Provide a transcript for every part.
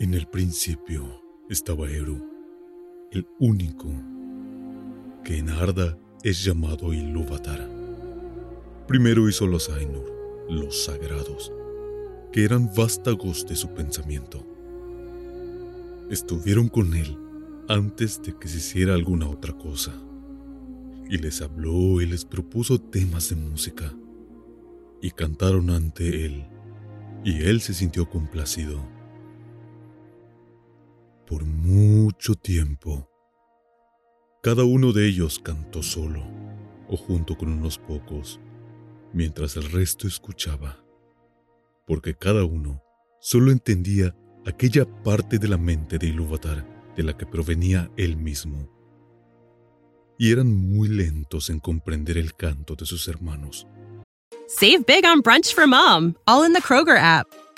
En el principio estaba Eru, el único que en Arda es llamado Ilúvatar. Primero hizo los Ainur, los sagrados, que eran vástagos de su pensamiento. Estuvieron con él antes de que se hiciera alguna otra cosa, y les habló y les propuso temas de música, y cantaron ante él, y él se sintió complacido por mucho tiempo. Cada uno de ellos cantó solo o junto con unos pocos, mientras el resto escuchaba, porque cada uno solo entendía aquella parte de la mente de Ilúvatar de la que provenía él mismo. Y eran muy lentos en comprender el canto de sus hermanos. Save big on brunch for mom, all in the Kroger app.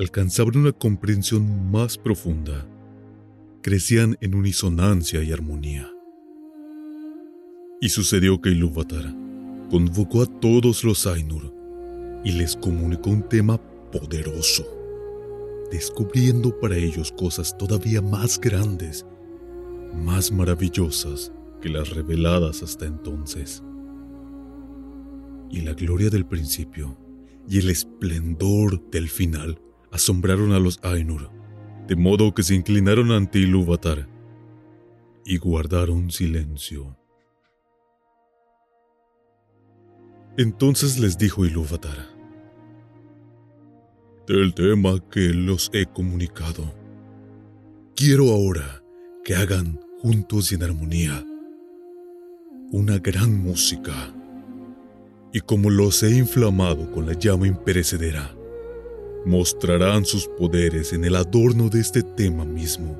alcanzaban una comprensión más profunda, crecían en unisonancia y armonía. Y sucedió que Ilúvatar convocó a todos los Ainur y les comunicó un tema poderoso, descubriendo para ellos cosas todavía más grandes, más maravillosas que las reveladas hasta entonces. Y la gloria del principio y el esplendor del final asombraron a los Ainur, de modo que se inclinaron ante Ilúvatar y guardaron silencio. Entonces les dijo Ilúvatar, del tema que los he comunicado, quiero ahora que hagan juntos y en armonía una gran música, y como los he inflamado con la llama imperecedera, mostrarán sus poderes en el adorno de este tema mismo,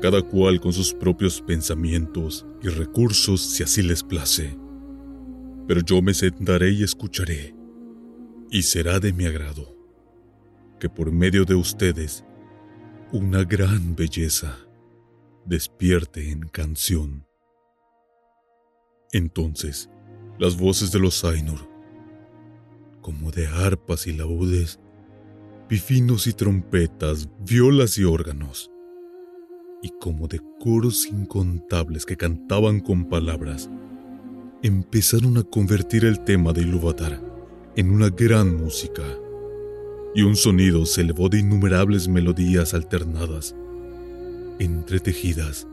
cada cual con sus propios pensamientos y recursos si así les place. Pero yo me sentaré y escucharé, y será de mi agrado que por medio de ustedes una gran belleza despierte en canción. Entonces las voces de los Ainur, como de arpas y laúdes, pifinos y trompetas, violas y órganos, y como de coros incontables que cantaban con palabras, empezaron a convertir el tema de Ilúvatar en una gran música, y un sonido se elevó de innumerables melodías alternadas, entretejidas,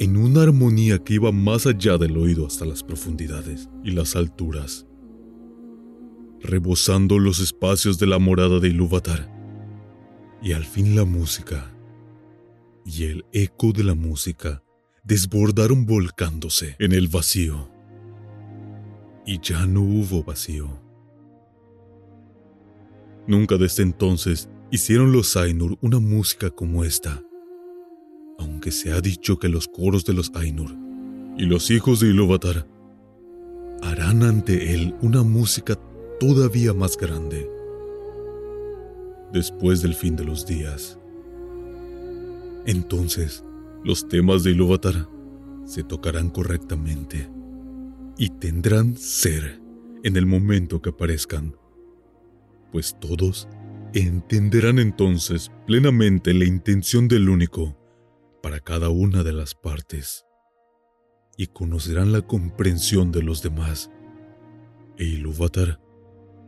en una armonía que iba más allá del oído hasta las profundidades y las alturas, rebosando los espacios de la morada de Ilúvatar, y al fin la música y el eco de la música desbordaron volcándose en el vacío. Y ya no hubo vacío. Nunca desde entonces hicieron los Ainur una música como esta, aunque se ha dicho que los coros de los Ainur y los hijos de Ilúvatar harán ante él una música todavía más grande después del fin de los días. Entonces, los temas de Ilúvatar se tocarán correctamente y tendrán ser en el momento que aparezcan, pues todos entenderán entonces plenamente la intención del único para cada una de las partes y conocerán la comprensión de los demás, e Ilúvatar